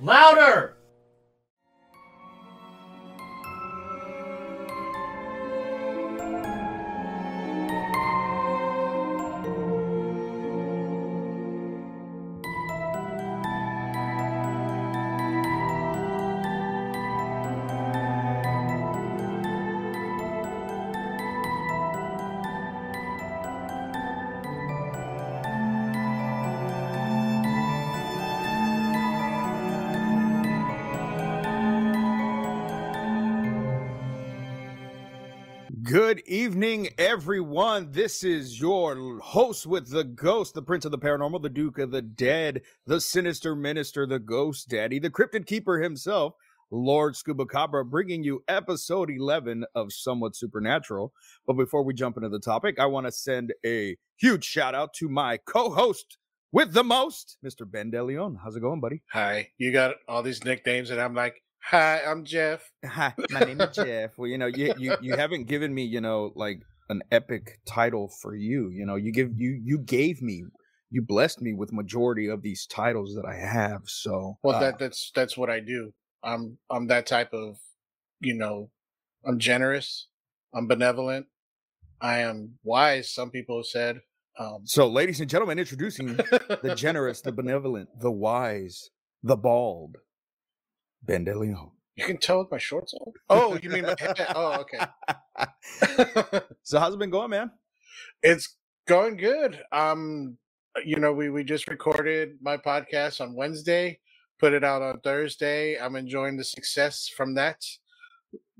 Louder! Good evening, everyone. This is your host with the ghost, the prince of the paranormal, the duke of the dead, the sinister minister, the ghost daddy, the cryptid keeper himself, Lord Scuba Cabra, bringing you episode 11 of Somewhat Supernatural. But before we jump into the topic, I want to send a huge shout out to my co host with the most, Mr. Ben DeLeon. How's it going, buddy? Hi. You got all these nicknames, and I'm like, hi, I'm Jeff. Hi, my name is Jeff. Well, you know, you, you you haven't given me, you know, like an epic title for you. You know, you give you you gave me, you blessed me with majority of these titles that I have. So, Well, uh, that that's that's what I do. I'm I'm that type of, you know, I'm generous. I'm benevolent. I am wise. Some people have said. Um, so, ladies and gentlemen, introducing the generous, the benevolent, the wise, the bald, Ben DeLeon. you can tell with my shorts on. Oh, you mean my head? Oh, okay. so, how's it been going, man? it's going good. Um, you know, we we just recorded my podcast on Wednesday, put it out on Thursday. I'm enjoying the success from that.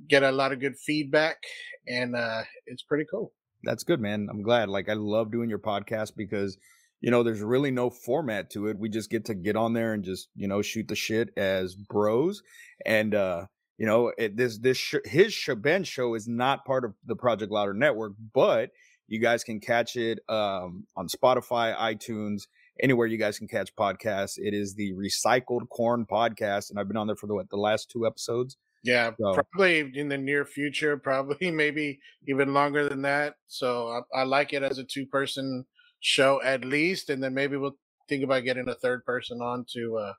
Get a lot of good feedback, and uh, it's pretty cool. That's good, man. I'm glad. Like, I love doing your podcast because, you know, there's really no format to it. We just get to get on there and just, you know, shoot the shit as bros. And, uh, you know, it, this, this, sh- his Shaben show is not part of the Project Louder network, but you guys can catch it um, on Spotify, iTunes, anywhere you guys can catch podcasts. It is the Recycled Corn Podcast. And I've been on there for the, what, the last two episodes. Yeah, So- probably in the near future, probably maybe even longer than that. So I, I like it as a two person show at least, and then maybe we'll think about getting a third person on to, uh,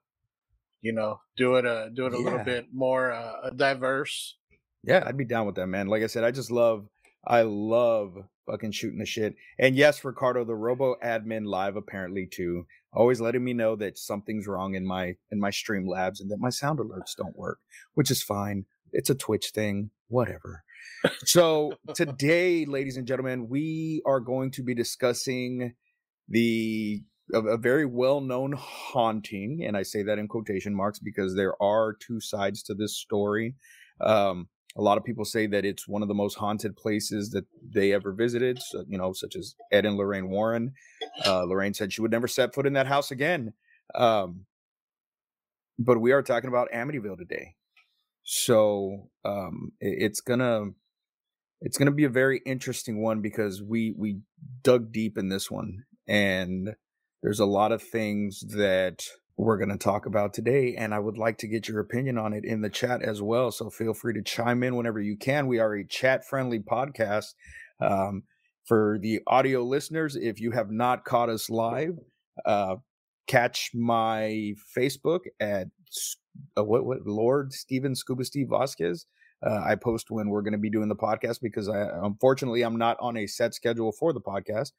you know, do it a do it a little bit more uh, diverse. Yeah, I'd be down with that, man. Like I said, I just love, I love fucking shooting the shit. And yes, Ricardo, the Robo admin live apparently too, always letting me know that something's wrong in my in my stream labs and that my sound alerts don't work, which is fine. It's a Twitch thing, whatever. So today, ladies and gentlemen, we are going to be discussing the a, a very well-known haunting, and I say that in quotation marks because there are two sides to this story. Um, a lot of people say that it's one of the most haunted places that they ever visited, so, you know, such as Ed and Lorraine Warren. Uh, Lorraine said she would never set foot in that house again. Um, but we are talking about Amityville today, so um, it- it's gonna it's gonna be a very interesting one because we we dug deep in this one, and there's a lot of things that we're going to talk about today and i would like to get your opinion on it in the chat as well so feel free to chime in whenever you can. We are a chat friendly podcast um, for the audio listeners if you have not caught us live uh, catch my facebook at uh, what what lord steven scuba steve vasquez uh, i post when we're going to be doing the podcast because i unfortunately i'm not on a set schedule for the podcast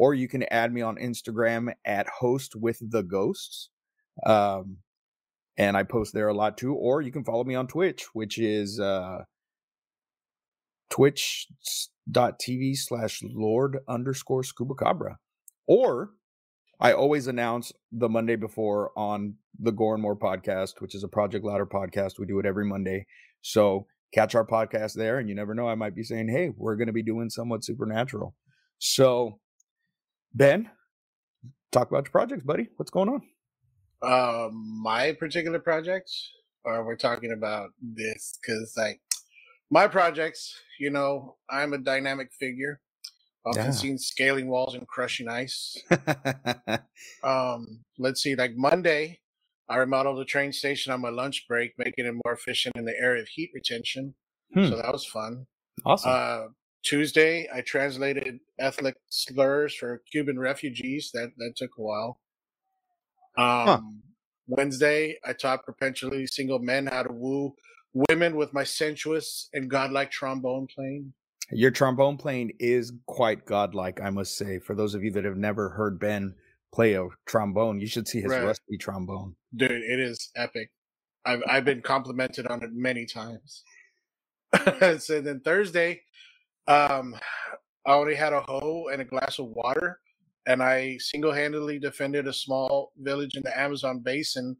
or you can add me on Instagram at host with the ghosts. Um, and I post there a lot too. Or you can follow me on Twitch, which is uh, twitch.tv slash lord underscore scuba cabra. Or I always announce the Monday before on the Gore and More podcast, which is a Project Louder podcast. We do it every Monday. So catch our podcast there. And you never know, I might be saying, hey, we're going to be doing somewhat supernatural. So, Ben, talk about your projects, buddy. What's going on? Um, my particular projects, or we're talking about this because like my projects, you know, I'm a dynamic figure, often Yeah. seen scaling walls and crushing ice. Um, let's see, like Monday, I remodeled the train station on my lunch break, making it more efficient in the area of heat retention. Hmm. So that was fun. awesome. Uh, Tuesday, I translated ethnic slurs for Cuban refugees. That that took a while. Um, Wednesday, I taught perpetually single men how to woo women with my sensuous and godlike trombone playing. Your trombone playing is quite godlike, I must say. For those of you that have never heard Ben play a trombone, you should see his Right. rusty trombone. Dude, it is epic. I've I've been complimented on it many times. so then Thursday, um, I only had a hoe and a glass of water, and I single-handedly defended a small village in the Amazon basin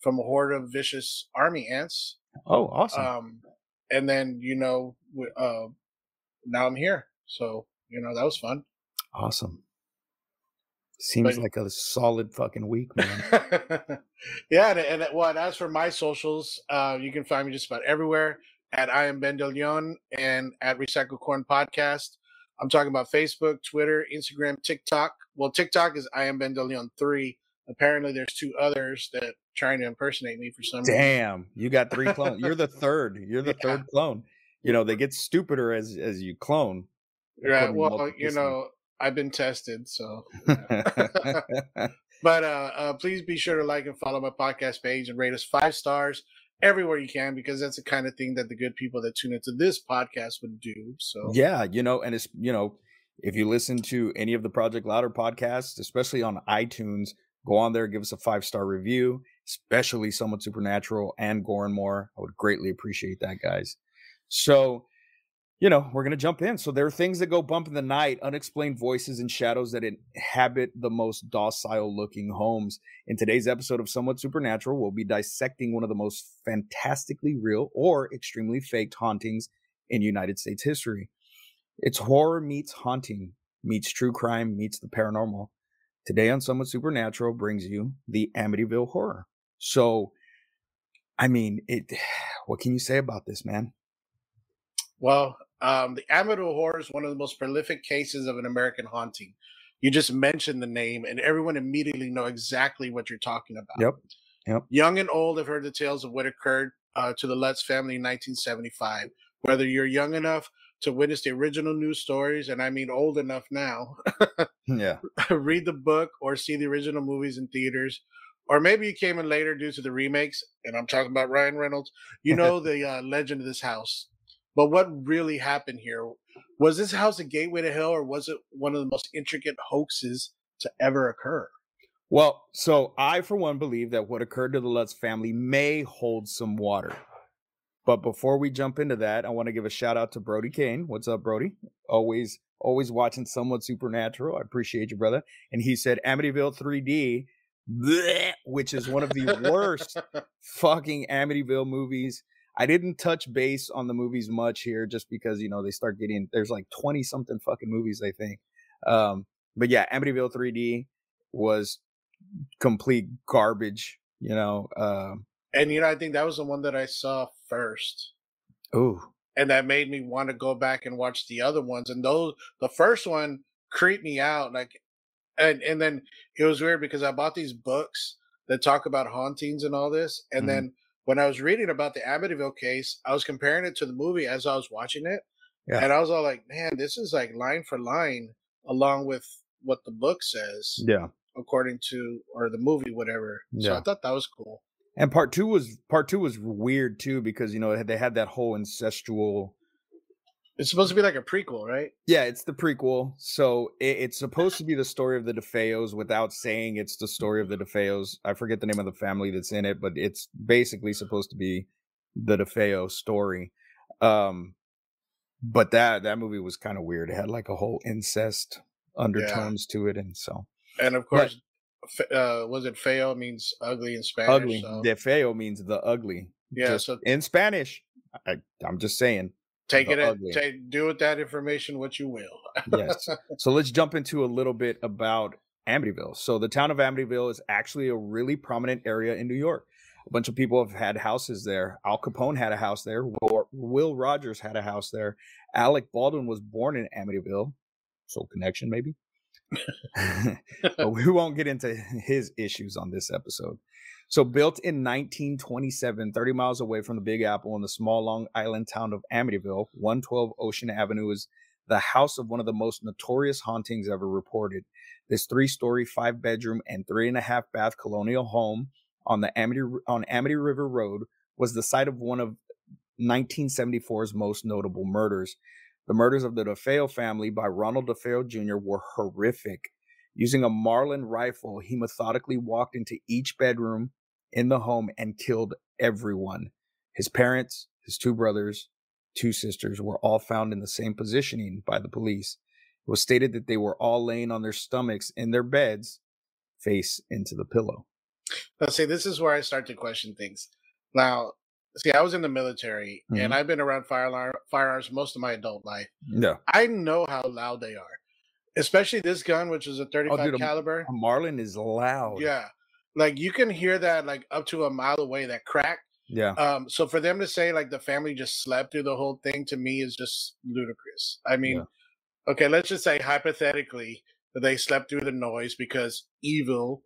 from a horde of vicious army ants. Oh, awesome. Um, and then you know, uh, now I'm here. So you know that was fun. awesome. Seems but- like a solid fucking week, man. yeah, and, and well, and as for my socials, uh, you can find me just about everywhere at I am Ben De Leon and at Recycle Corn Podcast. I'm talking about Facebook, Twitter, Instagram, TikTok. Well, TikTok is I am Ben De Leon three. Apparently, there's two others that trying to impersonate me for some reason. Damn, you got three clones. You're the third. You're the Yeah. third clone. You know, they get stupider as as you clone. Right. Well, you know, I've been tested, so. But uh, uh, please be sure to like and follow my podcast page and rate us five stars everywhere you can because that's the kind of thing that the good people that tune into this podcast would do. So yeah, you know, and it's you know, if you listen to any of the Project Louder podcasts, especially on iTunes, go on there, give us a five star review, especially Somewhat Supernatural and Gore and More. I would greatly appreciate that, guys. So, you know, we're gonna jump in. So there are things that go bump in the night, unexplained voices and shadows that inhabit the most docile looking homes. In today's episode of Somewhat Supernatural, we'll be dissecting one of the most fantastically real or extremely faked hauntings in United States history. It's horror meets haunting, meets true crime, meets the paranormal. Today on Somewhat Supernatural brings you the Amityville Horror. So, I mean, it. What can you say about this, man? Well, um, the Amityville Horror is one of the most prolific cases of an American haunting. You just mentioned the name, and everyone immediately know exactly what you're talking about. Yep. Yep. Young and old have heard the tales of what occurred uh, to the Lutz family in 1975. Whether you're young enough to witness the original news stories, and I mean old enough now, Yeah. read the book or see the original movies in theaters, or maybe you came in later due to the remakes, and I'm talking about Ryan Reynolds. You know the uh, legend of this house. But what really happened here? Was this house a gateway to hell, or was it one of the most intricate hoaxes to ever occur? Well, so I, for one, believe that what occurred to the Lutz family may hold some water. But before we jump into that, I want to give a shout out to Brody Kane. What's up, Brody? Always, always watching somewhat supernatural. I appreciate you, brother. And he said Amityville 3D, bleh, which is one of the worst fucking Amityville movies. I didn't touch base on the movies much here just because, you know, they start getting, there's like 20 something fucking movies, I think. Um, but yeah, Amityville 3D was complete garbage, you know. Um, And you know, I think that was the one that I saw first. ooh, and that made me want to go back and watch the other ones and those the first one creeped me out like and and then it was weird because i bought these books that talk about hauntings and all this and Mhm. then when i was reading about the amityville case i was comparing it to the movie as i was watching it Yeah. and i was all like man this is like line for line along with what the book says yeah. according to or the movie whatever so i thought that was cool And part two was part two was weird too because you know they had that whole incestual. It's supposed to be like a prequel right Yeah, it's the prequel, so it, it's supposed to be the story of the DeFeos without saying it's the story of the DeFeos. I forget the name of the family that's in it, but it's basically supposed to be the DeFeo story. Um, but that that movie was kind of weird. It had like a whole incest undertones to it, and so and of course f- uh was it feo means ugly in spanish ugly. so- DeFeo means the ugly. Yeah, just so in Spanish. I, I'm just saying. Take it at, take, do with that information what you will Yes. so let's jump into a little bit about Amityville. So the town of Amityville is actually a really prominent area in New York. A bunch of people have had houses there. Al Capone had a house there. Will, Will Rogers had a house there. Alec Baldwin was born in Amityville. so connection, maybe. but we won't get into his issues on this episode. So, built in 1927, 30 miles away from the Big Apple in the small Long Island town of Amityville, 112 Ocean Avenue is the house of one of the most notorious hauntings ever reported. This three story, five bedroom, and three and a half bath colonial home on the Amity on Amity River Road was the site of one of 1974's most notable murders. The murders of the DeFeo family by Ronald DeFeo Jr. were horrific. Using a Marlin rifle, he methodically walked into each bedroom in the home and killed everyone. His parents, his two brothers, two sisters were all found in the same positioning by the police. It was stated that they were all laying on their stomachs in their beds, face into the pillow. Now, see, this is where I start to question things. Now, see, I was in the military mm-hmm. and I've been around fire, firearms most of my adult life. Yeah. I know how loud they are, especially this gun, which is a 35 oh, dude, caliber. A Marlin is loud. Yeah. Like you can hear that like up to a mile away, that crack. Yeah. Um, so for them to say like the family just slept through the whole thing to me is just ludicrous. I mean, yeah. okay, let's just say hypothetically that they slept through the noise because evil.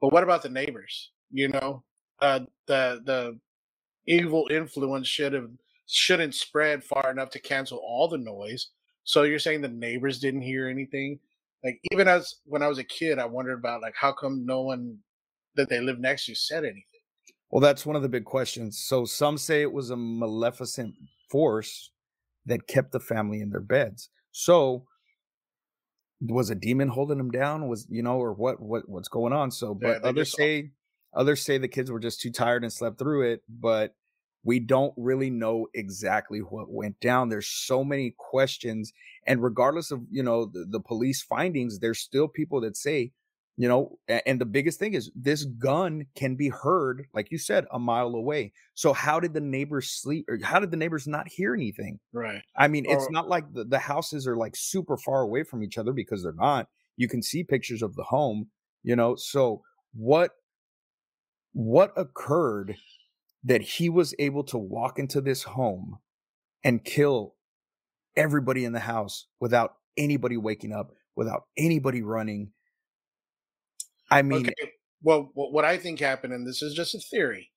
But what about the neighbors? You know, uh, the the evil influence should have shouldn't spread far enough to cancel all the noise. So you're saying the neighbors didn't hear anything? Like even as when I was a kid, I wondered about like how come no one that they live next to you said anything. Well, that's one of the big questions. So some say it was a maleficent force that kept the family in their beds. So was a demon holding them down? Was you know, or what? What what's going on? So, but yeah, others say others say the kids were just too tired and slept through it. But we don't really know exactly what went down. There's so many questions, and regardless of you know the, the police findings, there's still people that say you know and the biggest thing is this gun can be heard like you said a mile away. So how did the neighbors sleep or how did the neighbors not hear anything? Right. I mean or, it's not like the, the houses are like super far away from each other because they're not. You can see pictures of the home you know? So what what occurred that he was able to walk into this home and kill everybody in the house without anybody waking up without anybody running I mean, okay. well, what I think happened, and this is just a theory.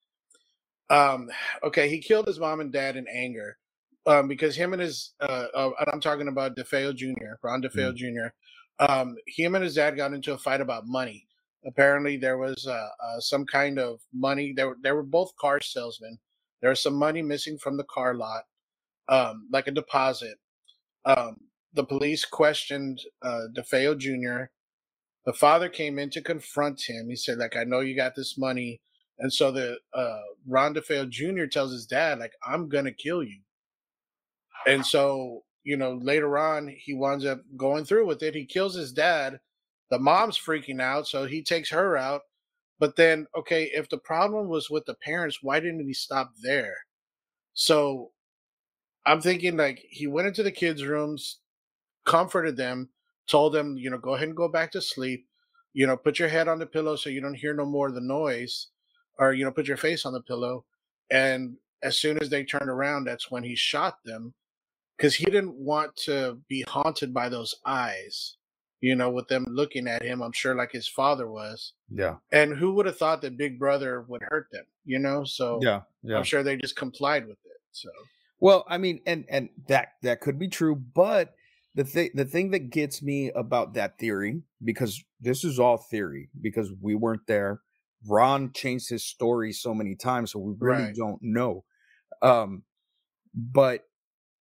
Um, okay, he killed his mom and dad in anger, um, because him and his, uh, uh I'm talking about DeFeo Jr., Ron DeFeo mm. Jr. Um, him and his dad got into a fight about money. Apparently, there was uh, uh, some kind of money. They were they were both car salesmen. There was some money missing from the car lot, um, like a deposit. Um, the police questioned uh, DeFeo Jr. The father came in to confront him. He said, like, I know you got this money. And so the uh, Ron DeFeo Jr. tells his dad, like, I'm gonna kill you. And so, you know, later on, he winds up going through with it. He kills his dad. The mom's freaking out, so he takes her out. But then, okay, if the problem was with the parents, why didn't he stop there? So I'm thinking like he went into the kids' rooms, comforted them, told them, you know, go ahead and go back to sleep. You know, put your head on the pillow so you don't hear no more of the noise, or you know, put your face on the pillow. And as soon as they turned around, that's when he shot them because he didn't want to be haunted by those eyes. You know, with them looking at him, I'm sure like his father was. Yeah. And who would have thought that Big Brother would hurt them? You know, so yeah, yeah. I'm sure they just complied with it. So. Well, I mean, and and that that could be true, but the thing the thing that gets me about that theory because this is all theory because we weren't there ron changed his story so many times so we really right. don't know um but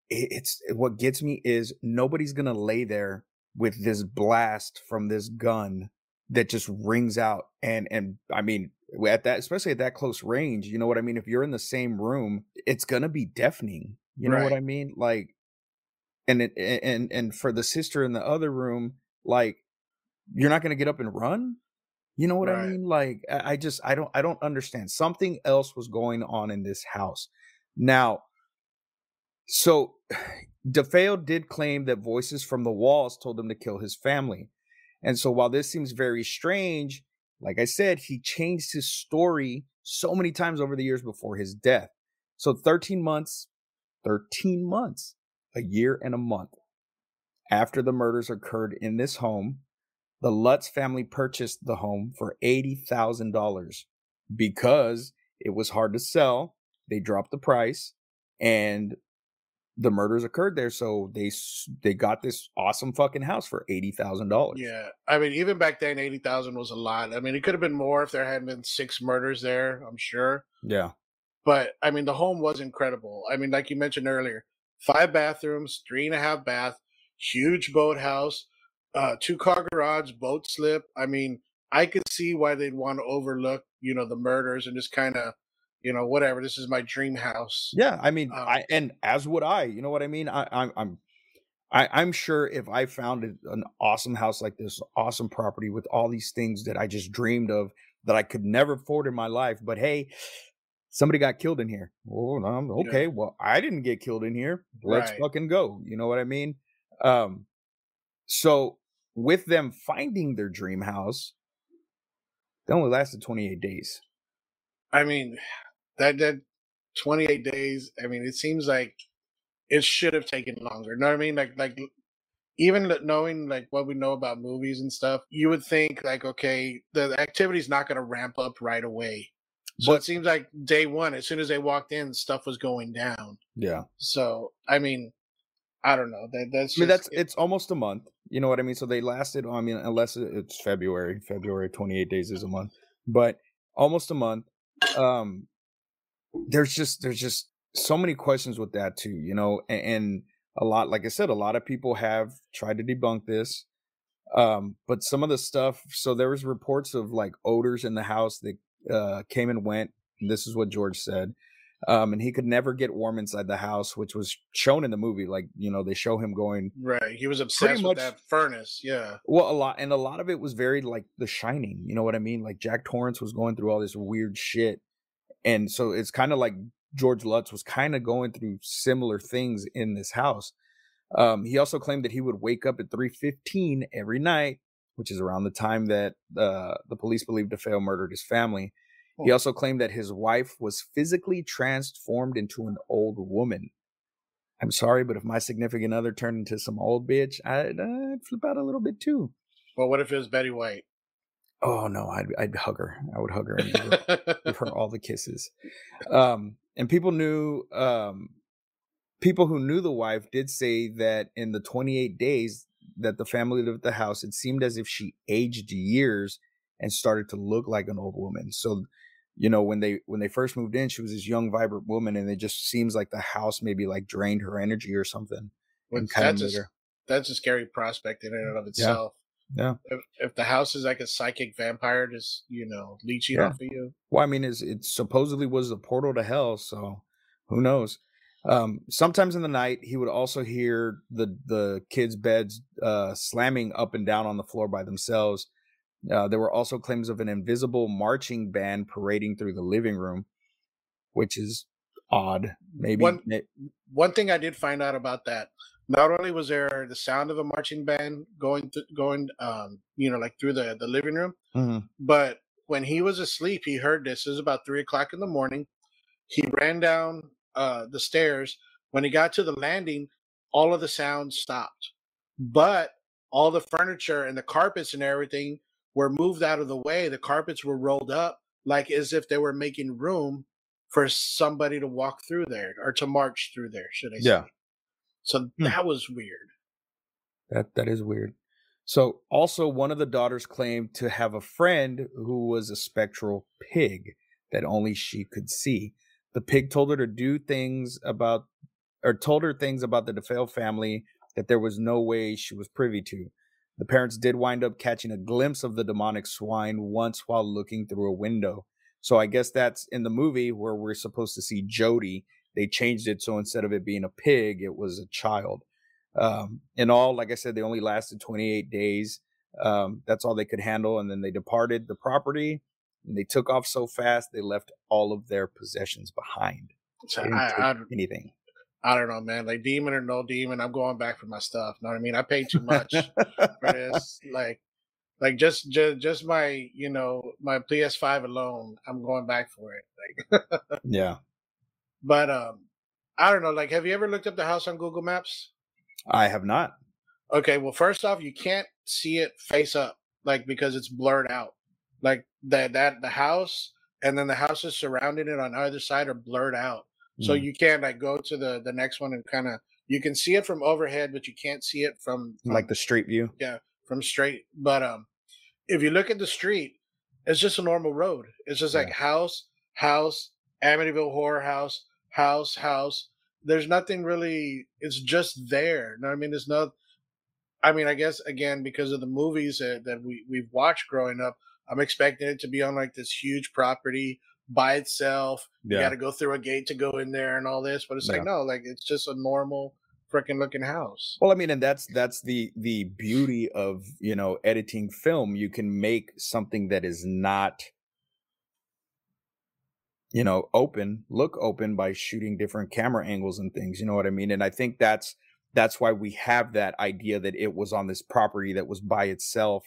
it's what gets me is nobody's gonna lay there with this blast from this gun that just rings out and and i mean at that especially at that close range you know what i mean if you're in the same room it's gonna be deafening you know right. what i mean like and it and and for the sister in the other room like you're not going to get up and run you know what right. i mean like i just i don't i don't understand something else was going on in this house now so DeFeo did claim that voices from the walls told him to kill his family. And so while this seems very strange, like I said, he changed his story so many times over the years before his death. So 13 months, 13 months a year and a month after the murders occurred in this home, the Lutz family purchased the home for $80,000 because it was hard to sell. They dropped the price and the murders occurred there, so they they got this awesome fucking house for eighty thousand dollars. Yeah, I mean, even back then, eighty thousand was a lot. I mean, it could have been more if there hadn't been six murders there. I'm sure. Yeah, but I mean, the home was incredible. I mean, like you mentioned earlier, five bathrooms, three and a half bath, huge boathouse, uh, two car garage, boat slip. I mean, I could see why they'd want to overlook, you know, the murders and just kind of you know, whatever. This is my dream house. Yeah, I mean, um, I and as would I. You know what I mean? I, I'm I'm I, I'm sure if I found an awesome house like this, awesome property with all these things that I just dreamed of that I could never afford in my life, but hey, somebody got killed in here. Well, um, okay, yeah. well, I didn't get killed in here. Let's right. fucking go. You know what I mean? Um, so with them finding their dream house, they only lasted 28 days. I mean, that that 28 days i mean it seems like it should have taken longer you know what i mean like like even knowing like what we know about movies and stuff you would think like okay the activity's not going to ramp up right away so but, it seems like day one as soon as they walked in stuff was going down yeah so i mean i don't know that that's just, I mean, that's it, it's almost a month you know what i mean so they lasted i mean unless it's february february 28 days is a month but almost a month um there's just there's just so many questions with that too, you know, and, and a lot, like I said, a lot of people have tried to debunk this. Um, but some of the stuff, so there was reports of like odors in the house that uh, came and went. And this is what George said. Um, and he could never get warm inside the house, which was shown in the movie. Like, you know, they show him going. Right. He was obsessed with that furnace. Yeah. Well, a lot. And a lot of it was very like The Shining. You know what I mean? Like Jack Torrance was going through all this weird shit and so it's kind of like George Lutz was kind of going through similar things in this house. Um, he also claimed that he would wake up at 3:15 every night, which is around the time that uh, the police believed DeFeo murdered his family. He oh. also claimed that his wife was physically transformed into an old woman. I'm sorry, but if my significant other turned into some old bitch, I'd, I'd flip out a little bit too. Well, what if it was Betty White? Oh no, I'd I'd hug her. I would hug her and give her, give her all the kisses. Um, and people knew um, people who knew the wife did say that in the 28 days that the family lived at the house, it seemed as if she aged years and started to look like an old woman. So, you know, when they when they first moved in, she was this young, vibrant woman, and it just seems like the house maybe like drained her energy or something. That's a, that's a scary prospect in and of itself. Yeah. If, if the house is like a psychic vampire, just you know, leeching yeah. off of you. Well, I mean, it's, it supposedly was a portal to hell, so who knows? Um, sometimes in the night, he would also hear the the kids' beds uh, slamming up and down on the floor by themselves. Uh, there were also claims of an invisible marching band parading through the living room, which is odd. Maybe one, one thing I did find out about that not only was there the sound of a marching band going th- going um you know like through the the living room mm-hmm. but when he was asleep he heard this it was about three o'clock in the morning he ran down uh the stairs when he got to the landing all of the sounds stopped but all the furniture and the carpets and everything were moved out of the way the carpets were rolled up like as if they were making room for somebody to walk through there or to march through there should i say yeah so hmm. that was weird. That that is weird. So also one of the daughters claimed to have a friend who was a spectral pig that only she could see. The pig told her to do things about or told her things about the DeFeo family that there was no way she was privy to. The parents did wind up catching a glimpse of the demonic swine once while looking through a window. So I guess that's in the movie where we're supposed to see Jody they changed it so instead of it being a pig, it was a child. Um, in all, like I said, they only lasted 28 days. Um, that's all they could handle, and then they departed the property. And they took off so fast they left all of their possessions behind. So I, I, anything. I don't know, man. Like demon or no demon, I'm going back for my stuff. Know what I mean? I paid too much for this. Like, like just, just just my you know my PS5 alone, I'm going back for it. Like, yeah. But um, I don't know. Like, have you ever looked up the house on Google Maps? I have not. Okay, well, first off, you can't see it face up, like because it's blurred out. Like that, that the house and then the houses surrounding it on either side are blurred out. So you can't like go to the the next one and kind of you can see it from overhead, but you can't see it from, from like the street view. yeah from straight. But um, if you look at the street, it's just a normal road. It's just like house, house, Amityville Horror House, house, house. There's nothing really. It's just there. You know I mean? There's no. I mean, I guess again because of the movies that, that we we've watched growing up, I'm expecting it to be on like this huge property by itself. You got to go through a gate to go in there and all this, but it's like no, like it's just a normal freaking looking house. Well, I mean, and that's that's the the beauty of you know editing film. You can make something that is not, you know, open look open by shooting different camera angles and things. You know what I mean? And I think that's that's why we have that idea that it was on this property that was by itself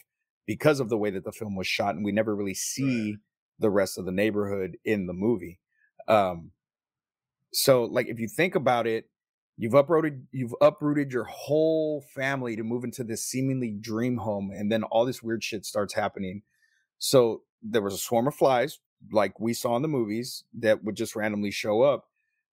because of the way that the film was shot, and we never really see the rest of the neighborhood in the movie. Um, so, like, if you think about it, you've uprooted you've uprooted your whole family to move into this seemingly dream home and then all this weird shit starts happening. So there was a swarm of flies like we saw in the movies that would just randomly show up.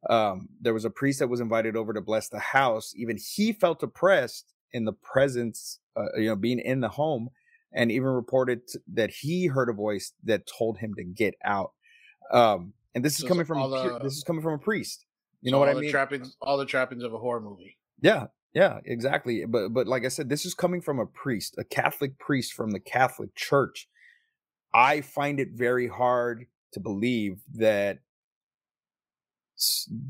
Um, there was a priest that was invited over to bless the house. Even he felt oppressed in the presence uh, you know being in the home and even reported t- that he heard a voice that told him to get out um, and this is coming from a, the- this is coming from a priest you So know what all i the mean Trappings, all the trappings of a horror movie. yeah, yeah, exactly. But but like I said, this is coming from a priest, a Catholic priest from the Catholic Church. I find it very hard to believe that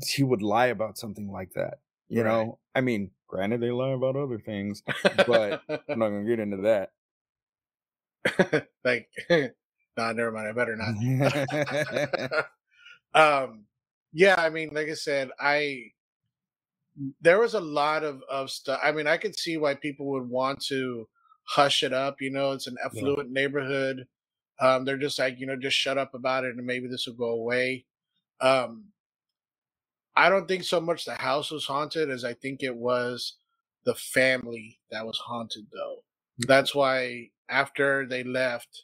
he would lie about something like that. You Right. know, I mean, granted, they lie about other things. But- I'm not gonna get into that. like, nah, never mind. I better not. um, yeah, I mean, like I said, I there was a lot of of stuff. I mean, I could see why people would want to hush it up. You know, it's an affluent neighborhood. Um, they're just like, you know, just shut up about it, and maybe this will go away. Um, I don't think so much the house was haunted as I think it was the family that was haunted, though. That's why after they left,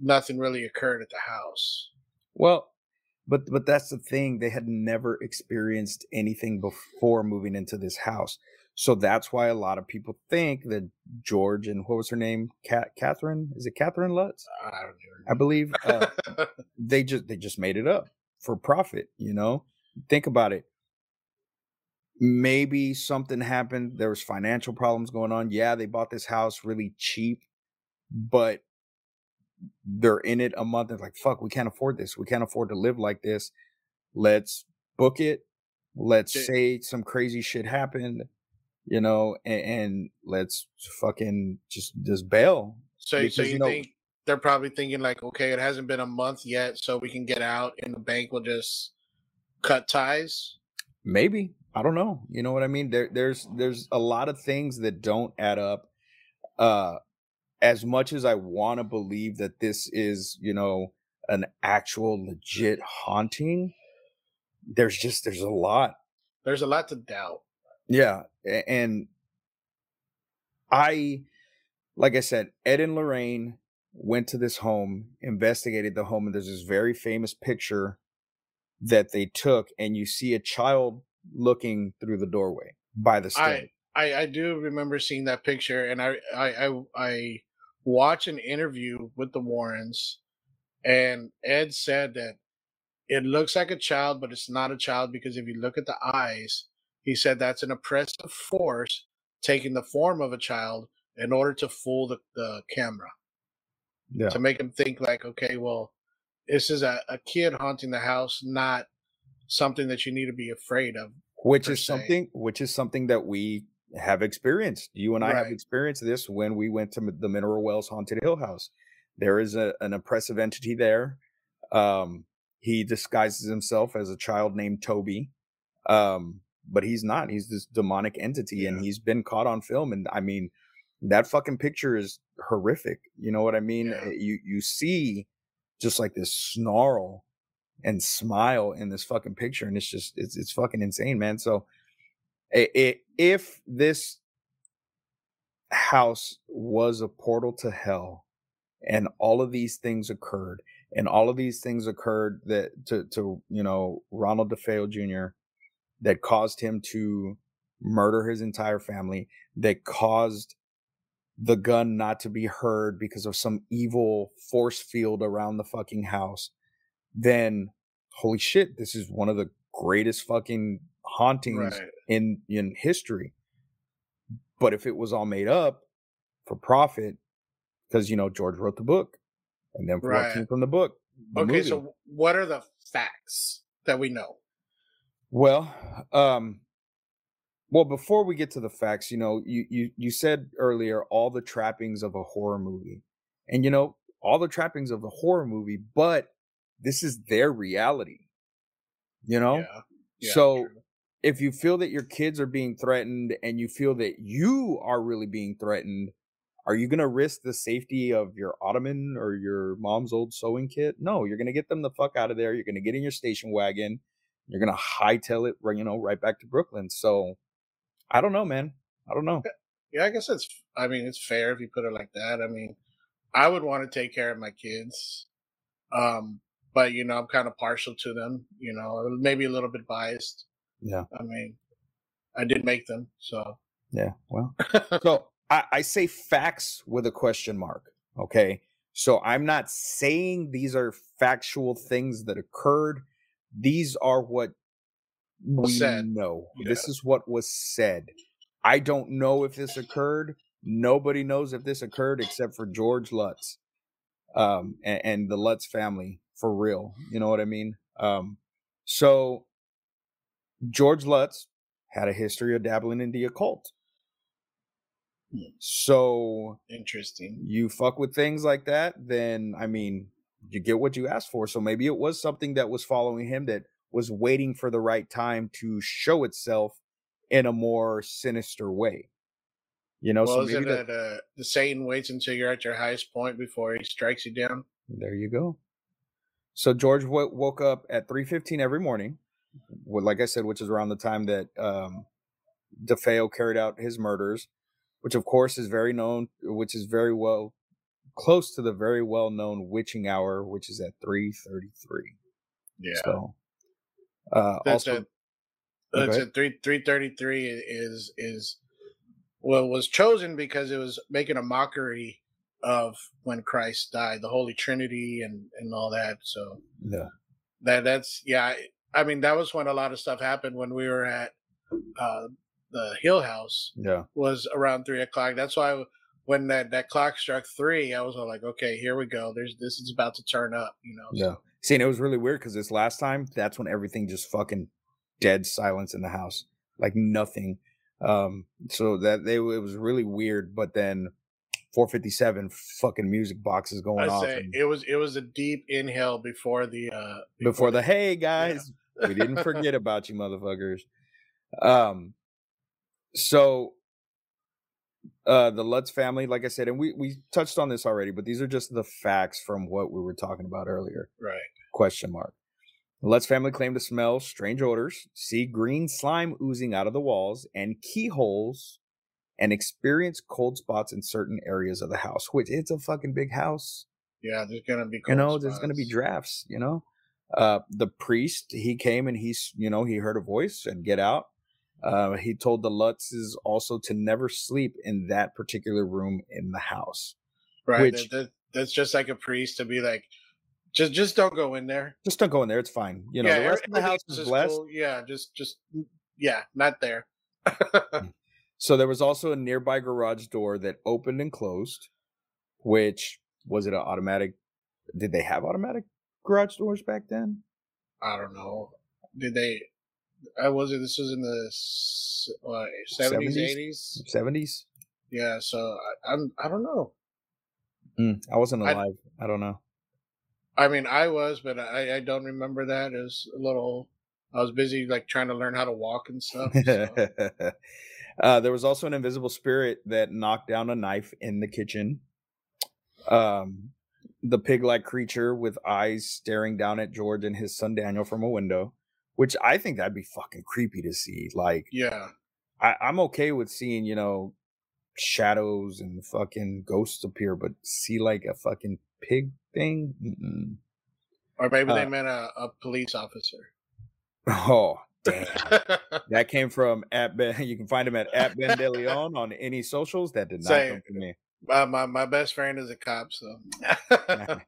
nothing really occurred at the house. Well, but but that's the thing. They had never experienced anything before moving into this house. So that's why a lot of people think that George and what was her name? Cat Catherine? Is it Catherine Lutz? I don't I believe uh, they just they just made it up for profit, you know? Think about it. Maybe something happened. There was financial problems going on. Yeah, they bought this house really cheap, but they're in it a month and like, fuck, we can't afford this. We can't afford to live like this. Let's book it. Let's say some crazy shit happened, you know, and, and let's fucking just just bail. so, so you you know- think they're probably thinking like, okay, it hasn't been a month yet, so we can get out, and the bank will just cut ties. Maybe. I don't know. You know what I mean? There there's there's a lot of things that don't add up. Uh as much as I want to believe that this is, you know, an actual legit haunting, there's just there's a lot. There's a lot to doubt. Yeah. And I like I said, Ed and Lorraine went to this home, investigated the home, and there's this very famous picture that they took, and you see a child looking through the doorway by the stair. I, I do remember seeing that picture, and I I I, I watched an interview with the Warrens, and Ed said that it looks like a child, but it's not a child because if you look at the eyes, he said that's an oppressive force taking the form of a child in order to fool the, the camera yeah. to make him think like, okay, well, this is a, a kid haunting the house, not something that you need to be afraid of. Which is se. something which is something that we have experienced. You and I have experienced this when we went to the Mineral Wells Haunted Hill House. There is a, an oppressive entity there. Um, he disguises himself as a child named Toby. Um, but he's not. He's this demonic entity and he's been caught on film. And I mean, that fucking picture is horrific. You know what I mean? Yeah. Uh, You you see just like this snarl and smile in this fucking picture, and it's just it's it's fucking insane, man. So, i i if this house was a portal to hell, and all of these things occurred, and all of these things occurred that to to you know Ronald DeFeo Jr. that caused him to murder his entire family, that caused the gun not to be heard because of some evil force field around the fucking house, then holy shit, this is one of the greatest fucking hauntings Right. In in history. But if it was all made up for profit, because you know George wrote the book, and then Right. came from the book? The Okay, movie. so what are the facts that we know? Well, um, well, before we get to the facts, you know, you you you said earlier all the trappings of a horror movie, and you know all the trappings of the horror movie, but this is their reality. You know, Yeah. yeah, so true. If you feel that your kids are being threatened and you feel that you are really being threatened, are you going to risk the safety of your ottoman or your mom's old sewing kit? No, you're going to get them the fuck out of there. You're going to get in your station wagon. You're going to hightail it, you know, right back to Brooklyn. So I don't know, man. I don't know. yeah, I guess it's. I mean, it's fair if you put it like that. I mean, I would want to take care of my kids, um, but you know, I'm kind of partial to them. You know, maybe a little bit biased. Yeah. I mean, I did make them, so Yeah. Well, so I, I say facts with a question mark. Okay. So I'm not saying these are factual things that occurred. These are what we said. know. This is what was said. I don't know if this occurred. Nobody knows if this occurred except for George Lutz um, and, and the Lutz family for real. You know what I mean? Um, so George Lutz had a history of dabbling in the occult. Hmm. So interesting. you fuck with things like that, then I mean, you get what you ask for. So maybe it was something that was following him that was waiting for the right time to show itself in a more sinister way. You know, well, so maybe it that, that uh, the Satan waits until you're at your highest point before he strikes you down? there you go. So George w- woke up at 3:15 every morning, well, like I said, which is around the time that um, DeFeo carried out his murders, which of course is very known, which is very well close to the very well known witching hour, which is at 3:33. Yeah, So, uh, that's also, a that's Okay. a three three thirty three is is well was chosen because it was making a mockery of when Christ died, the Holy Trinity and and all that. So yeah, that that's yeah. I, mean that was when a lot of stuff happened when we were at uh, the Hill House yeah, was around three o'clock. That's why when that that clock struck three, I was all like, okay, here we go. There's this is about to turn up. You know. yeah. See, and it was really weird because this last time, that's when everything just fucking dead silence in the house, like nothing. Um, so that they it was really weird. But then, 457 fucking music boxes going I off say and it was it was a deep inhale before the uh before the hey guys, we didn't forget about you, motherfuckers. Um, so uh the Lutz family, like I said, and we we touched on this already, but these are just the facts from what we were talking about earlier. right. Question mark. The Lutz family claimed to smell strange odors, see green slime oozing out of the walls and keyholes, and experience cold spots in certain areas of the house. Which it's a fucking big house Yeah, there's gonna be you know there's going to be drafts you know uh the priest he came and he's you know he heard a voice and get out uh he told the lutzes also to never sleep in that particular room in the house right. which- that, that, that's just like a priest to be like, just just don't go in there. just don't go in there it's fine you know yeah, the rest of the house is blessed cool. Yeah, just just yeah, not there. so there was also a nearby garage door that opened and closed which was it an automatic did they have automatic garage doors back then I don't know. Did they? I was it. This was in the seventies, eighties. 70s Yeah, so I, I'm. I don't know. Mm, i wasn't I- alive I don't know I mean, I was, but I, I don't remember that. It was a little. I was busy like trying to learn how to walk and stuff. so- uh, there was also an invisible spirit that knocked down a knife in the kitchen. Um, the pig-like creature with eyes staring down at George and his son Daniel from a window, which I think that'd be fucking creepy to see. Like, yeah, I, I'm okay with seeing, you know, shadows and fucking ghosts appear, but see like a fucking pig thing. Mm-mm. Or maybe they Uh, meant a, a police officer. Oh, damn. That came from at Ben. You can find him at at Ben De Leon on any socials. That did not Say- come from me. My, my my best friend is a cop, so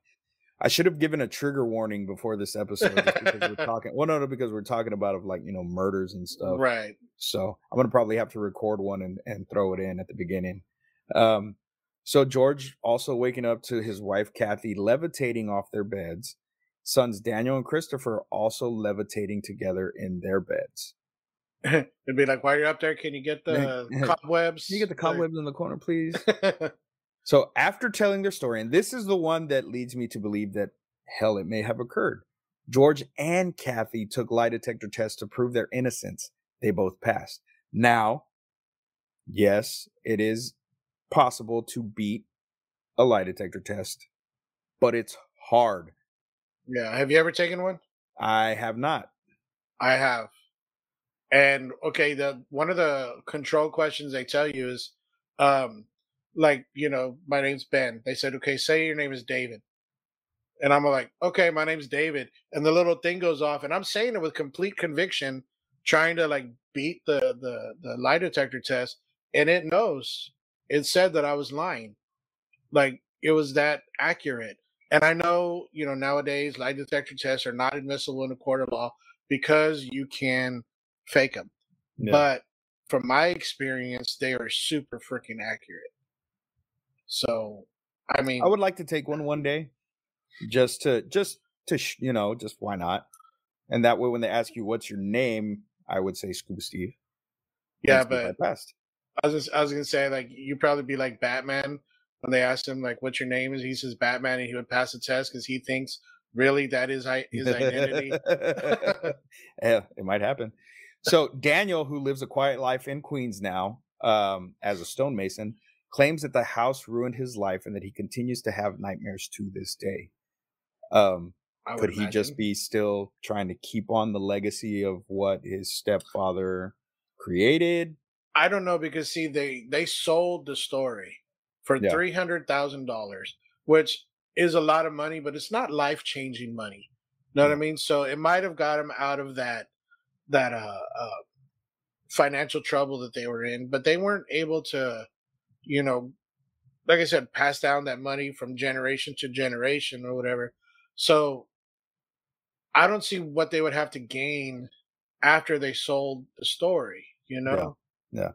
I should have given a trigger warning before this episode because we're talking. Well, no, no, because we're talking about of like you know murders and stuff. right. So I'm gonna probably have to record one and, and throw it in at the beginning. Um, so George also waking up to his wife Kathy levitating off their beds. Sons Daniel and Christopher also levitating together in their beds. It'd be like, while you're up there, can you get the cobwebs? Can you get the cobwebs in the corner, please? So after telling their story, and this is the one that leads me to believe that hell, it may have occurred. George and Kathy took lie detector tests to prove their innocence. They both passed. Now, yes, it is possible to beat a lie detector test, but it's hard. yeah. Have you ever taken one? I have not. I have. And okay, the one of the control questions they tell you is um like, you know, my name's Ben. They said, okay, say your name is David. And I'm like, okay, my name's David. And the little thing goes off, and I'm saying it with complete conviction, trying to like beat the the the lie detector test, and it knows. It said that I was lying. Like it was that accurate. And I know, you know, nowadays lie detector tests are not admissible in a court of law because you can fake them. But from my experience, they are super freaking accurate. So, I mean, I would like to take one one day, just to just to sh- you know just why not? And that way, when they ask you what's your name, I would say Scuba Steve. yeah, but I. I was just, I was gonna say like you probably be like Batman when they asked him like what's your name is he says Batman and he would pass the test because he thinks really that is hi- his identity. yeah, it might happen. So Daniel, who lives a quiet life in Queens now, um, as a stonemason, claims that the house ruined his life and that he continues to have nightmares to this day. Um, could he just be still trying to keep on the legacy of what his stepfather created? I don't know because see they they sold the story for Yeah. three hundred thousand dollars, which is a lot of money, but it's not life changing money. Know what I mean? So it might have got him out of that that uh, uh financial trouble that they were in, but they weren't able to, you know, like I said, pass down that money from generation to generation or whatever. So I don't see what they would have to gain after they sold the story, you know? Yeah.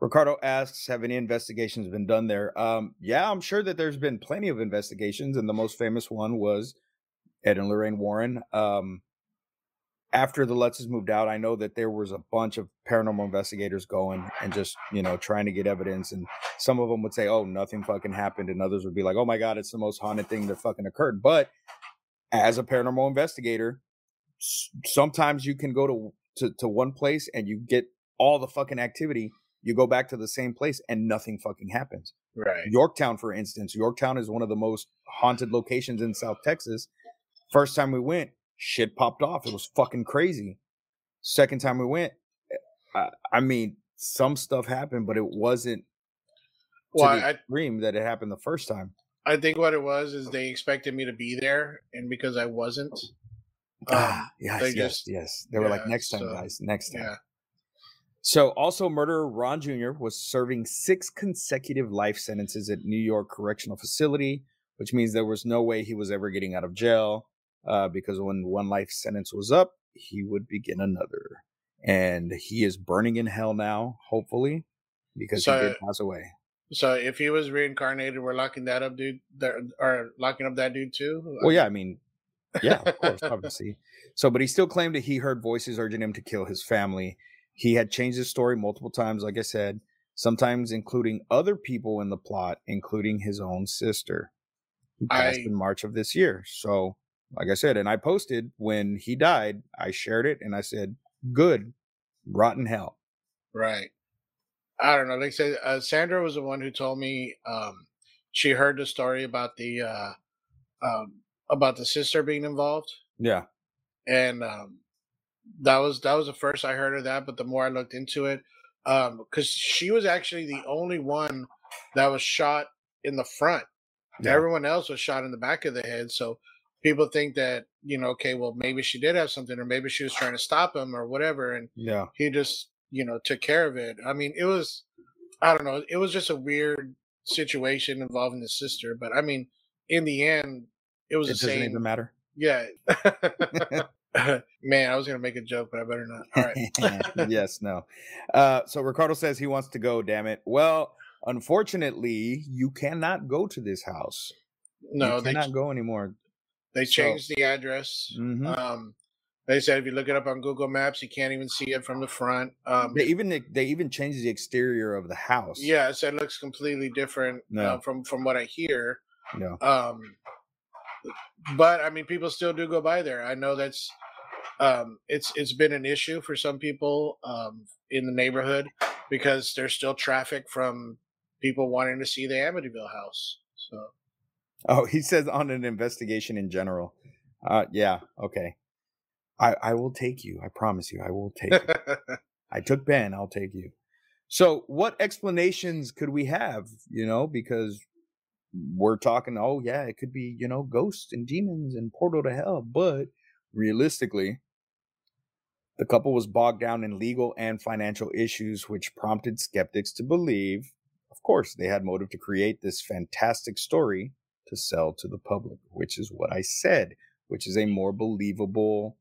Ricardo asks, have any investigations been done there? Um, yeah, I'm sure that there's been plenty of investigations, and the most famous one was Ed and Lorraine Warren. Um, after the Lutzes moved out, I know that there was a bunch of paranormal investigators going and just, you know, trying to get evidence. And some of them would say, oh, nothing fucking happened. And others would be like, oh my God, it's the most haunted thing that fucking occurred. But as a paranormal investigator, sometimes you can go to, to, to one place and you get all the fucking activity you go back to the same place and nothing fucking happens. Right. Yorktown, for instance, Yorktown is one of the most haunted locations in South Texas. First time we went, shit popped off. It was fucking crazy. Second time we went, eh, I, I mean, some stuff happened, but it wasn't to Well, the I, extreme that it happened the first time. I think what it was is they expected me to be there, and because I wasn't, um, ah, yes, they yes, just- yes. They were like, next time, so, guys, next time. yeah, So, also, murderer Ron Jr. was serving six consecutive life sentences at New York Correctional Facility, which means there was no way he was ever getting out of jail uh, because when one life sentence was up, he would begin another. And he is burning in hell now, hopefully, because So- he did pass away. So if he was reincarnated, we're locking that up, dude. Or locking up that dude too. Well, yeah, I mean, yeah, of course, obviously. So, but he still claimed that he heard voices urging him to kill his family. He had changed his story multiple times, like I said, sometimes including other people in the plot, including his own sister, who passed I- in March of this year. So, like I said, and I posted when he died, I shared it and I said, good, rotten hell. Right. I don't know. Like I said, uh, Sandra was the one who told me um, she heard the story about the uh, um, about the sister being involved, Yeah. and um, that was that was the first I heard of that. But the more I looked into it, because she was actually the only one that was shot in the front. Yeah. Everyone else was shot in the back of the head. So people think that you know, okay, well maybe she did have something, or maybe she was trying to stop him, or whatever, and Yeah. he just you know took care of it. I mean, it was I don't know, it was just a weird situation involving the sister, but I mean, in the end, it was It the doesn't same. even matter. Yeah. Man, I was gonna make a joke, but I better not. All right. yes, no. Uh, so Ricardo says he wants to go. Damn it. Well, unfortunately, you cannot go to this house. no, you they cannot go anymore. They so- changed the address. Mhm. Um, they said if you look it up on Google Maps, you can't even see it from the front. Um, They even they even changed the exterior of the house. yeah, so it looks completely different No. uh, from from what I hear. No. Um, but I mean, people still do go by there. I know that's um, it's it's been an issue for some people um, in the neighborhood because there's still traffic from people wanting to see the Amityville house. So Oh, he says on an investigation in general. Uh, yeah. Okay. I I will take you. I promise you. I will take you. I took Ben. I'll take you. So, what explanations could we have? You know, because we're talking. Oh, yeah, it could be you know ghosts and demons and portal to hell. But realistically, the couple was bogged down in legal and financial issues, which prompted skeptics to believe, of course, they had motive to create this fantastic story to sell to the public, which is what I said, which is a more believable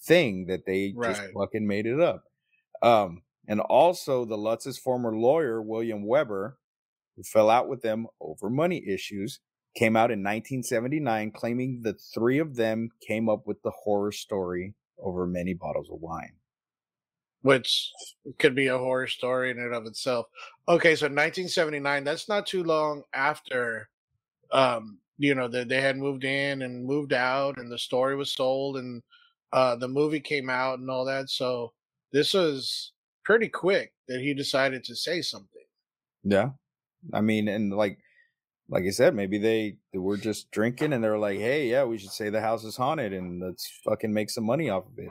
thing that they just fucking made it up. Um, and also the Lutz's former lawyer, William Weber, who fell out with them over money issues, came out in 1979 claiming the three of them came up with the horror story over many bottles of wine. which could be a horror story in and of itself. Okay, so 1979, that's not too long after um you know that they had moved in and moved out and the story was sold and uh the movie came out and all that. So this was pretty quick that he decided to say something. Yeah. I mean, and like like I said, maybe they, they were just drinking and they were like, hey, yeah, we should say the house is haunted and let's fucking make some money off of it.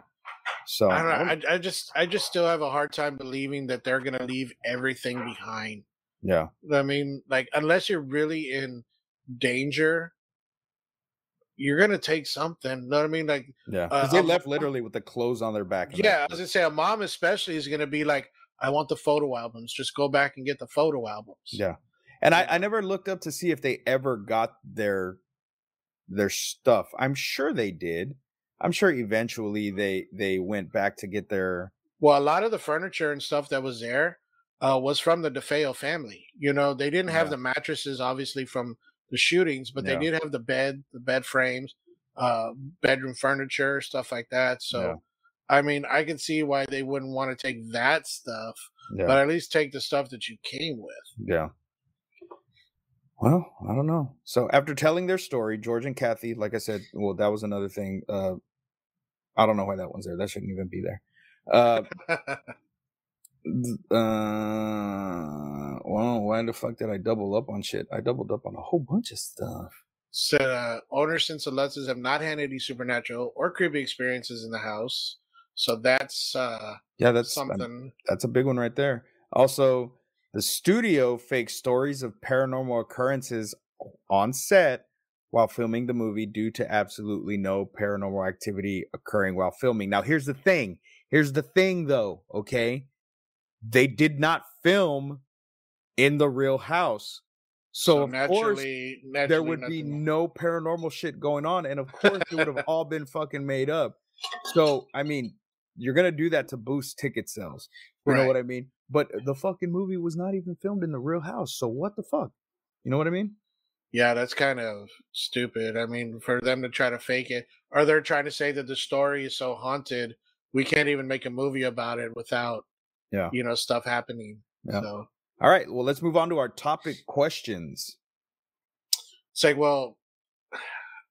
So I don't know. I, I just I just still have a hard time believing that they're gonna leave everything behind. yeah. I mean, like unless you're really in danger, you're gonna take something. Know what I mean? Like Yeah. Uh, they left literally with the clothes on their back. Yeah, I was gonna say a mom especially is gonna be like, I want the photo albums. Just go back and get the photo albums. Yeah. And I, I never looked up to see if they ever got their their stuff. I'm sure they did. I'm sure eventually they they went back to get their Well, a lot of the furniture and stuff that was there uh, was from the DeFeo family. You know, they didn't have Yeah. the mattresses obviously from the shootings, but Yeah. they did have the bed, the bed frames, uh, bedroom furniture, stuff like that. So, Yeah. I mean, I can see why they wouldn't want to take that stuff, yeah. but at least take the stuff that you came with. Yeah. Well, I don't know. So after telling their story, George and Kathy, like I said, well, that was another thing. Uh I don't know why that one's there. That shouldn't even be there. Uh uh well, why the fuck did I double up on shit? I doubled up on a whole bunch of stuff. Said uh, owners since the Lutzes have not had any supernatural or creepy experiences in the house. So that's uh, Yeah, that's um, something. that's a big one right there. Also, the studio faked stories of paranormal occurrences on set while filming the movie due to absolutely no paranormal activity occurring while filming. Now, here's the thing. Here's the thing though, okay? They did not film in the real house. So, of course naturally, there would be no paranormal shit going on and of course it would have all been fucking made up. So, I mean, you're going to do that to boost ticket sales. You know what I mean? But uh, the fucking movie was not even filmed in the real house. So what the fuck? You know what I mean? Yeah, that's kind of stupid. I mean, for them to try to fake it, or they're trying to say that the story is so haunted, we can't even make a movie about it without, Yeah. you know, stuff happening. Yeah. So All right. Well, let's move on to our topic questions. it's like, well,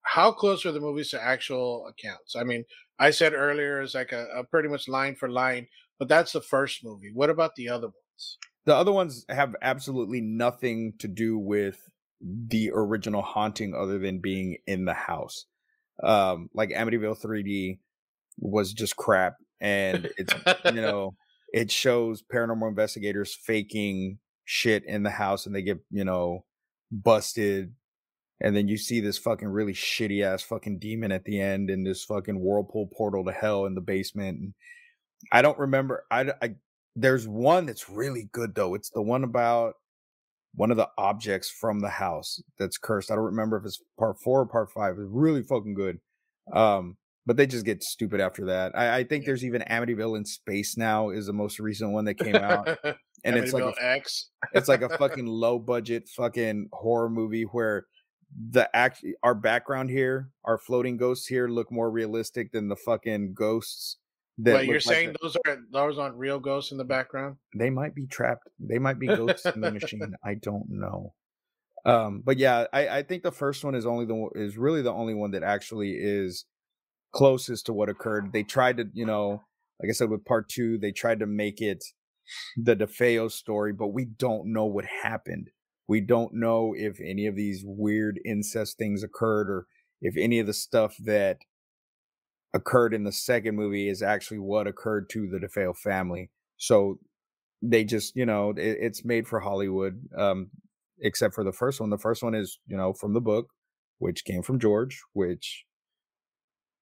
how close are the movies to actual accounts? I mean, I said earlier it's like a, a pretty much line for line, but that's the first movie. What about the other ones? The other ones have absolutely nothing to do with the original haunting other than being in the house. Um, like Amityville 3D was just crap. And it's, you know, it shows paranormal investigators faking shit in the house and they get, you know, busted and then you see this fucking really shitty ass fucking demon at the end in this fucking whirlpool portal to hell in the basement. And I don't remember. I, I there's one that's really good though. It's the one about one of the objects from the house that's cursed. I don't remember if it's part four or part five. It's really fucking good. Um, but they just get stupid after that. I, I think there's even Amityville in Space now is the most recent one that came out, and it's like a, X. it's like a fucking low budget fucking horror movie where the act our background here, our floating ghosts here look more realistic than the fucking ghosts. That Wait, you're saying like those are those aren't real ghosts in the background? They might be trapped. They might be ghosts in the machine. I don't know. Um, but yeah, I, I think the first one is only the is really the only one that actually is closest to what occurred. They tried to, you know, like I said with part two, they tried to make it the DeFeo story, but we don't know what happened. We don't know if any of these weird incest things occurred or if any of the stuff that occurred in the second movie is actually what occurred to the DeFeo family. So they just, you know, it, it's made for Hollywood, um, except for the first one. The first one is, you know, from the book, which came from George, which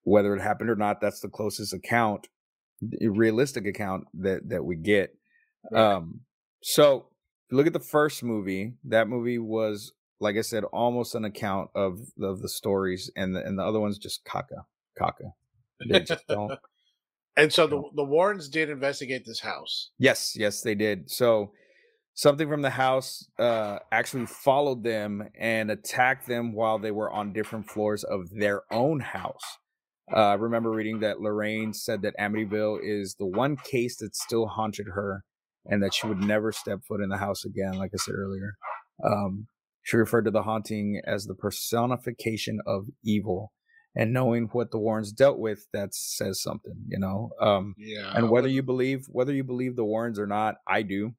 whether it happened or not, that's the closest account, realistic account that that we get. Right. Um, so look at the first movie. That movie was, like I said, almost an account of of the stories, and the and the other one's just caca, caca. They just don't. and so the the Warrens did investigate this house. Yes, yes, they did. So something from the house uh, actually followed them and attacked them while they were on different floors of their own house. Uh, I remember reading that Lorraine said that Amityville is the one case that still haunted her and that she would never step foot in the house again, like I said earlier. Um, she referred to the haunting as the personification of evil. And knowing what the Warrens dealt with, that says something, you know. Um, yeah. And whether you believe whether you believe the Warrens or not, I do.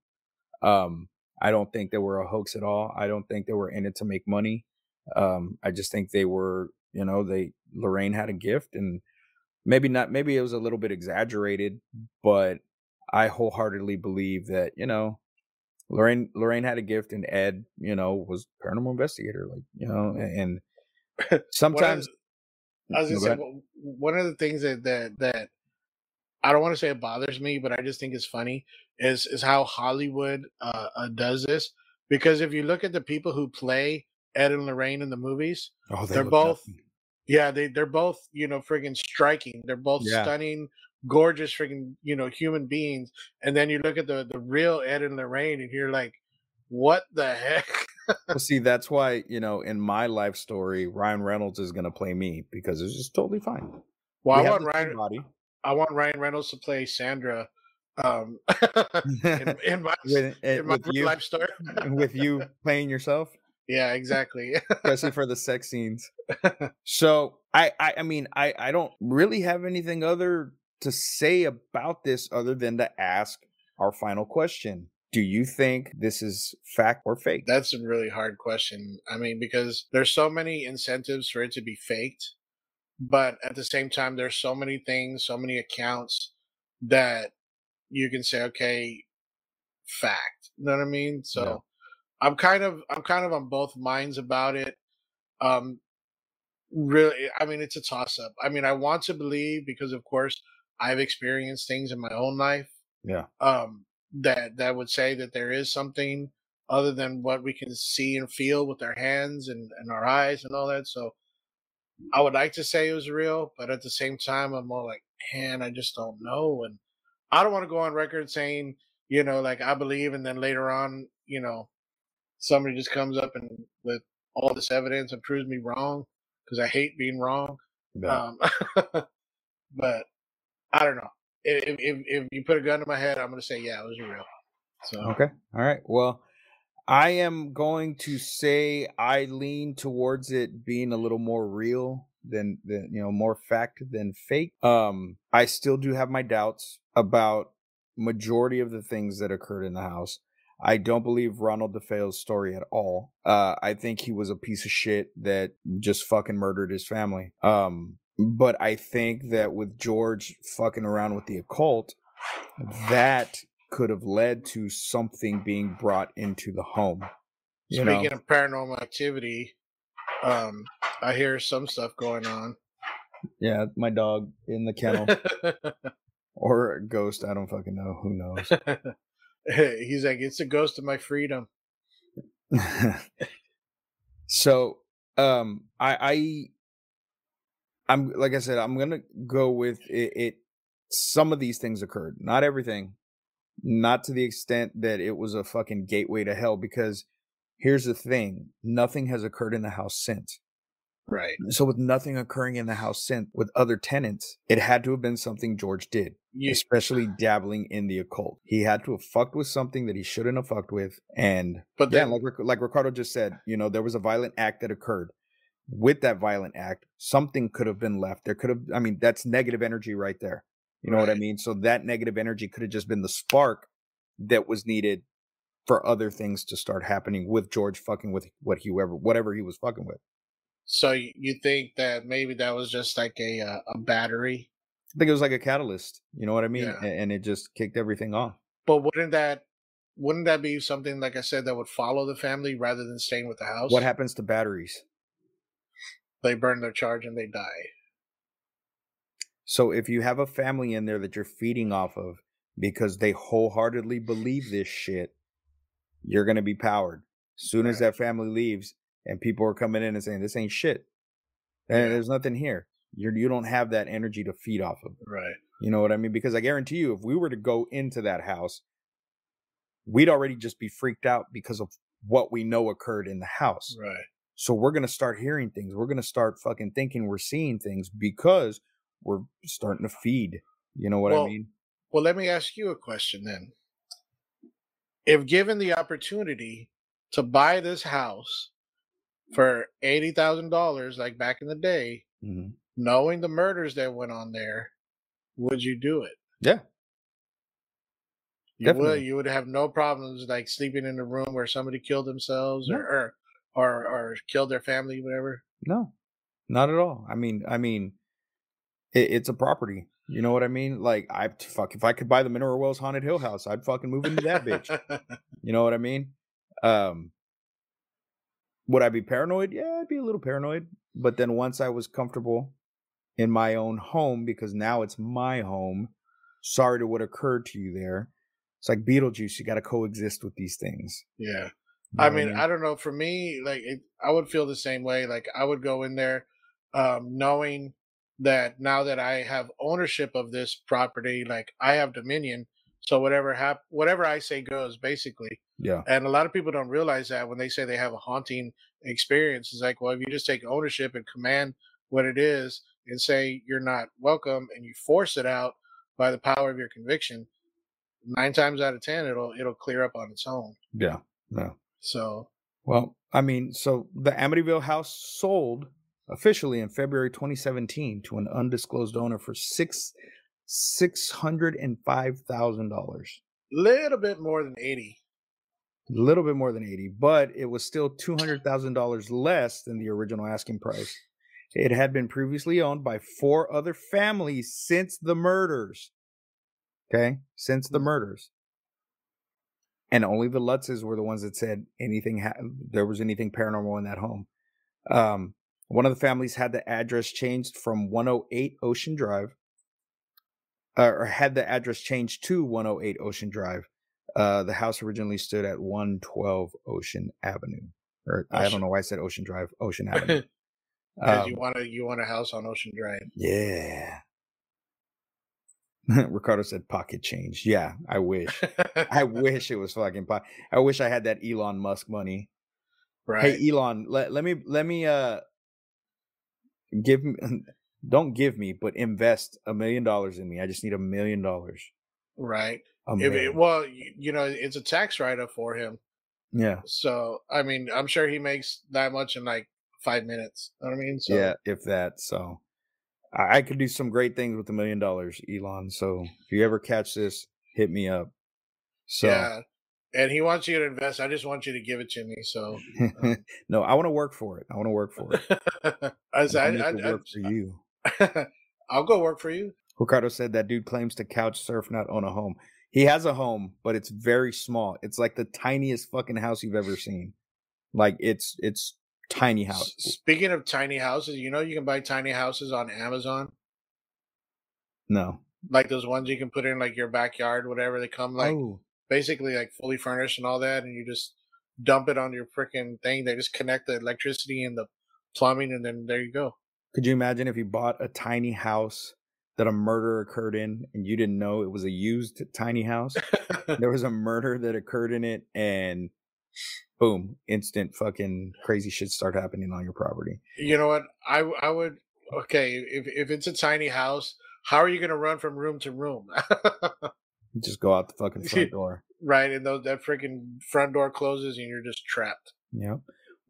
Um, I don't think they were a hoax at all. I don't think they were in it to make money. Um, I just think they were, you know, they Lorraine had a gift and maybe not maybe it was a little bit exaggerated, but I wholeheartedly believe that you know Lorraine Lorraine had a gift, and Ed, you know, was paranormal investigator, like you know, and sometimes. I was gonna say one of the things that that that I don't want to say it bothers me, but I just think it's funny is is how Hollywood uh, uh, does this. Because if you look at the people who play Ed and Lorraine in the movies, oh, they are both, nothing. yeah, they they're both you know friggin' striking. They're both yeah. stunning gorgeous freaking you know human beings and then you look at the the real ed and lorraine and you're like what the heck well, see that's why you know in my life story ryan reynolds is going to play me because it's just totally fine well we i want ryan body. i want ryan reynolds to play sandra um in, in my, with, eh, in my life story with you playing yourself yeah exactly especially for the sex scenes so I, I i mean i i don't really have anything other to say about this other than to ask our final question. Do you think this is fact or fake? That's a really hard question. I mean, because there's so many incentives for it to be faked, but at the same time, there's so many things, so many accounts that you can say, okay, fact. You know what I mean? So. I'm kind of I'm kind of on both minds about it. Um really I mean it's a toss up. I mean I want to believe because of course I've experienced things in my own life. Yeah. Um, that that would say that there is something other than what we can see and feel with our hands and, and our eyes and all that. So I would like to say it was real, but at the same time, I'm more like, man, I just don't know. And I don't want to go on record saying, you know, like I believe, and then later on, you know, somebody just comes up and with all this evidence and proves me wrong because I hate being wrong. Yeah. Um, but I don't know. If, if, if you put a gun to my head, I'm going to say, yeah, it was real. So okay, all right. Well, I am going to say I lean towards it being a little more real than than you know more fact than fake. Um, I still do have my doubts about majority of the things that occurred in the house. I don't believe Ronald DeFeo's story at all. Uh, I think he was a piece of shit that just fucking murdered his family. Um, but I think that with George fucking around with the occult, that could have led to something being brought into the home. Speaking know? of paranormal activity, Um, I hear some stuff going on. Yeah, my dog in the kennel or a ghost. I don't fucking know. Who knows? He's like, it's a ghost of my freedom. so, um, I, I, I'm like I said, I'm gonna go with it, it. Some of these things occurred, not everything, not to the extent that it was a fucking gateway to hell. Because here's the thing: nothing has occurred in the house since. Right. So with nothing occurring in the house since with other tenants, it had to have been something George did, You, especially dabbling in the occult. He had to have fucked with something that he shouldn't have fucked with. And but yeah, then, like like Ricardo just said, you know, there was a violent act that occurred. With that violent act, something could have been left. There could have, I mean, that's negative energy right there. You know what I mean? So that negative energy could have just been the spark that was needed for other things to start happening with George fucking with what he whoever whatever he was fucking with. So you think that maybe that was just like a uh, a battery? I think it was like a catalyst. You know what I mean? Yeah. And it just kicked everything off. But wouldn't that wouldn't that be something like I said that would follow the family rather than staying with the house? What happens to batteries? They burn their charge and they die. So if you have a family in there that you're feeding off of because they wholeheartedly believe this shit, you're gonna be powered. As soon as that family leaves and people are coming in and saying this ain't shit, and Yeah. there's nothing here. You're you don't have that energy to feed off of. Right. You know what I mean? Because I guarantee you, if we were to go into that house, we'd already just be freaked out because of what we know occurred in the house. Right. So we're gonna start hearing things. We're gonna start fucking thinking we're seeing things because we're starting to feed. You know what I mean? Well, let me ask you a question then. If given the opportunity to buy this house for eighty thousand dollars, like back in the day, Mhm. knowing the murders that went on there, would you do it? Yeah. You would. You would have no problems like sleeping in a room where somebody killed themselves No. or, or or or killed their family, whatever. No, not at all. I mean, I mean, it, it's a property. You know what I mean? Like, I fuck if I could buy the Mineral Wells Haunted Hill House, I'd fucking move into that bitch. You know what I mean? Um, would I be paranoid? Yeah, I'd be a little paranoid. But then once I was comfortable in my own home, because now it's my home, sorry to what occurred to you there. It's like Beetlejuice. You got to coexist with these things. yeah. You know I mean, I don't know. For me, like, it, I would feel the same way. Like, I would go in there, um, knowing that now that I have ownership of this property, like I have dominion. So whatever hap- whatever I say goes, basically. yeah, And a lot of people don't realize that when they say they have a haunting experience, it's like, well, if you just take ownership and command what it is and say you're not welcome and you force it out by the power of your conviction, nine times out of ten, it'll it'll clear up on its own. yeah, Yeah. So Well, I mean, so the Amityville house sold officially in February 2017 to an undisclosed owner for six six hundred and five thousand dollars. little bit more than eighty. A little bit more than 80, but it was still $200,000 less than the original asking price. It had been previously owned by four other families since the murders. Okay? Since the murders. And only the Lutzes were the ones that said anything ha- there was anything paranormal in that home. Um, one of the families had the address changed from 108 Ocean Drive, uh, or had the address changed to 108 Ocean Drive. Uh, the house originally stood at 112 Ocean Avenue. Or I don't know why I said Ocean Drive, Ocean Avenue. Because you Um, want a you want a house on Ocean Drive. yeah. Ricardo said pocket change. Yeah, I wish. I wish it was fucking po- I wish I had that Elon Musk money. right. Hey Elon, let, let me let me uh give me don't give me, but invest a million dollars in me. I just need a million dollars. right. If it, well, you, you know, it's a tax write off for him. yeah. So I mean, I'm sure he makes that much in like five minutes. You know what I mean? So yeah, if that. So I, I could do some great things with a million dollars, Elon. So if you ever catch this, hit me up. So yeah. And he wants you to invest. I just want you to give it to me. So uh no, I want to work for it. I want to work for it. I I, it I, work for you. I'll go work for you. Ricardo said that dude claims to couch surf, not own a home. He has a home, but it's very small. It's like the tiniest fucking house you've ever seen. Like it's it's tiny house. Speaking of tiny houses, you know you can buy tiny houses on Amazon. No. Like those ones you can put in like your backyard, whatever. They come like oh, basically like fully furnished and all that, and you just dump it on your freaking thing. They just connect the electricity and the plumbing, and then there you go. Could you imagine if you bought a tiny house that a murder occurred in and you didn't know it was a used tiny house? there was a murder that occurred in it and boom, instant fucking crazy shit start happening on your property. you know what? I I would okay if if it's a tiny house, how are you gonna run from room to room? Just go out the fucking front door. right, and those that freaking front door closes and you're just trapped. Yep.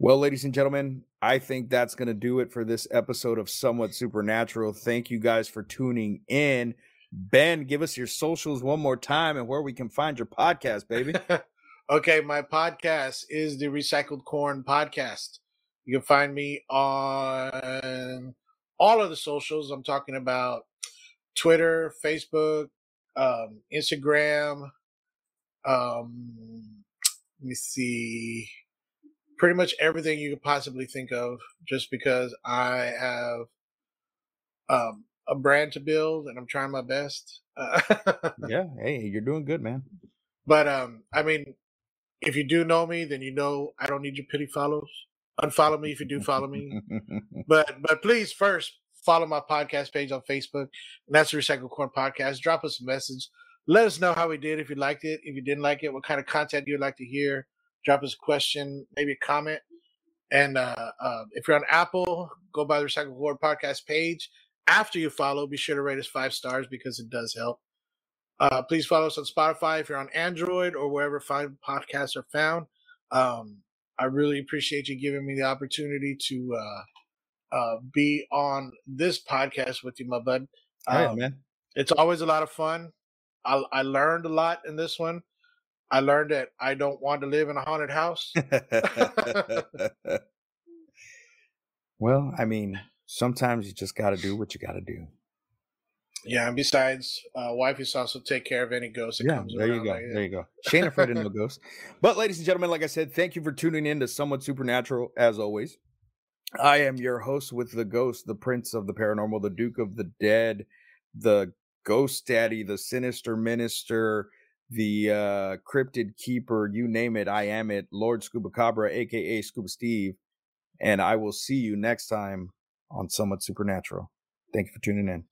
Well, ladies and gentlemen, I think that's going to do it for this episode of Somewhat Supernatural. Thank you guys for tuning in. Ben, give us your socials one more time and where we can find your podcast, baby. okay, my podcast is the Recycled Corn Podcast. You can find me on all of the socials. I'm talking about Twitter, Facebook, um, Instagram. Um, let me see. Pretty much everything you could possibly think of, just because I have um, a brand to build and I'm trying my best. yeah. Hey, you're doing good, man. But um, I mean, if you do know me, then you know I don't need your pity follows. Unfollow me if you do follow me. But but please first follow my podcast page on Facebook. And that's the Recycle Corn Podcast. Drop us a message. Let us know how we did. If you liked it, if you didn't like it, what kind of content you'd like to hear. Drop us a question, maybe a comment. And uh, uh, if you're on Apple, go by the Recycle Corn Podcast page. After you follow, be sure to rate us five stars because it does help. Uh, please follow us on Spotify if you're on Android or wherever fine podcasts are found. Um, I really appreciate you giving me the opportunity to uh, uh, be on this podcast with you, my bud. All right, Um, man. it's always a lot of fun. I, I learned a lot in this one. I learned that I don't want to live in a haunted house. well, I mean, sometimes you just got to do what you got to do. yeah, and besides, uh, wife is also take care of any ghost that Yeah, comes there you go. like. There you go. Shane afraid of no ghosts. But ladies and gentlemen, like I said, thank you for tuning in to Somewhat Supernatural as always. I am your host with the ghost, the prince of the paranormal, the duke of the dead, the ghost daddy, the sinister minister, the uh cryptid keeper, you name it, I am it, Lord Scuba Cabra, aka Scuba Steve. And I will see you next time on Somewhat Supernatural. Thank you for tuning in.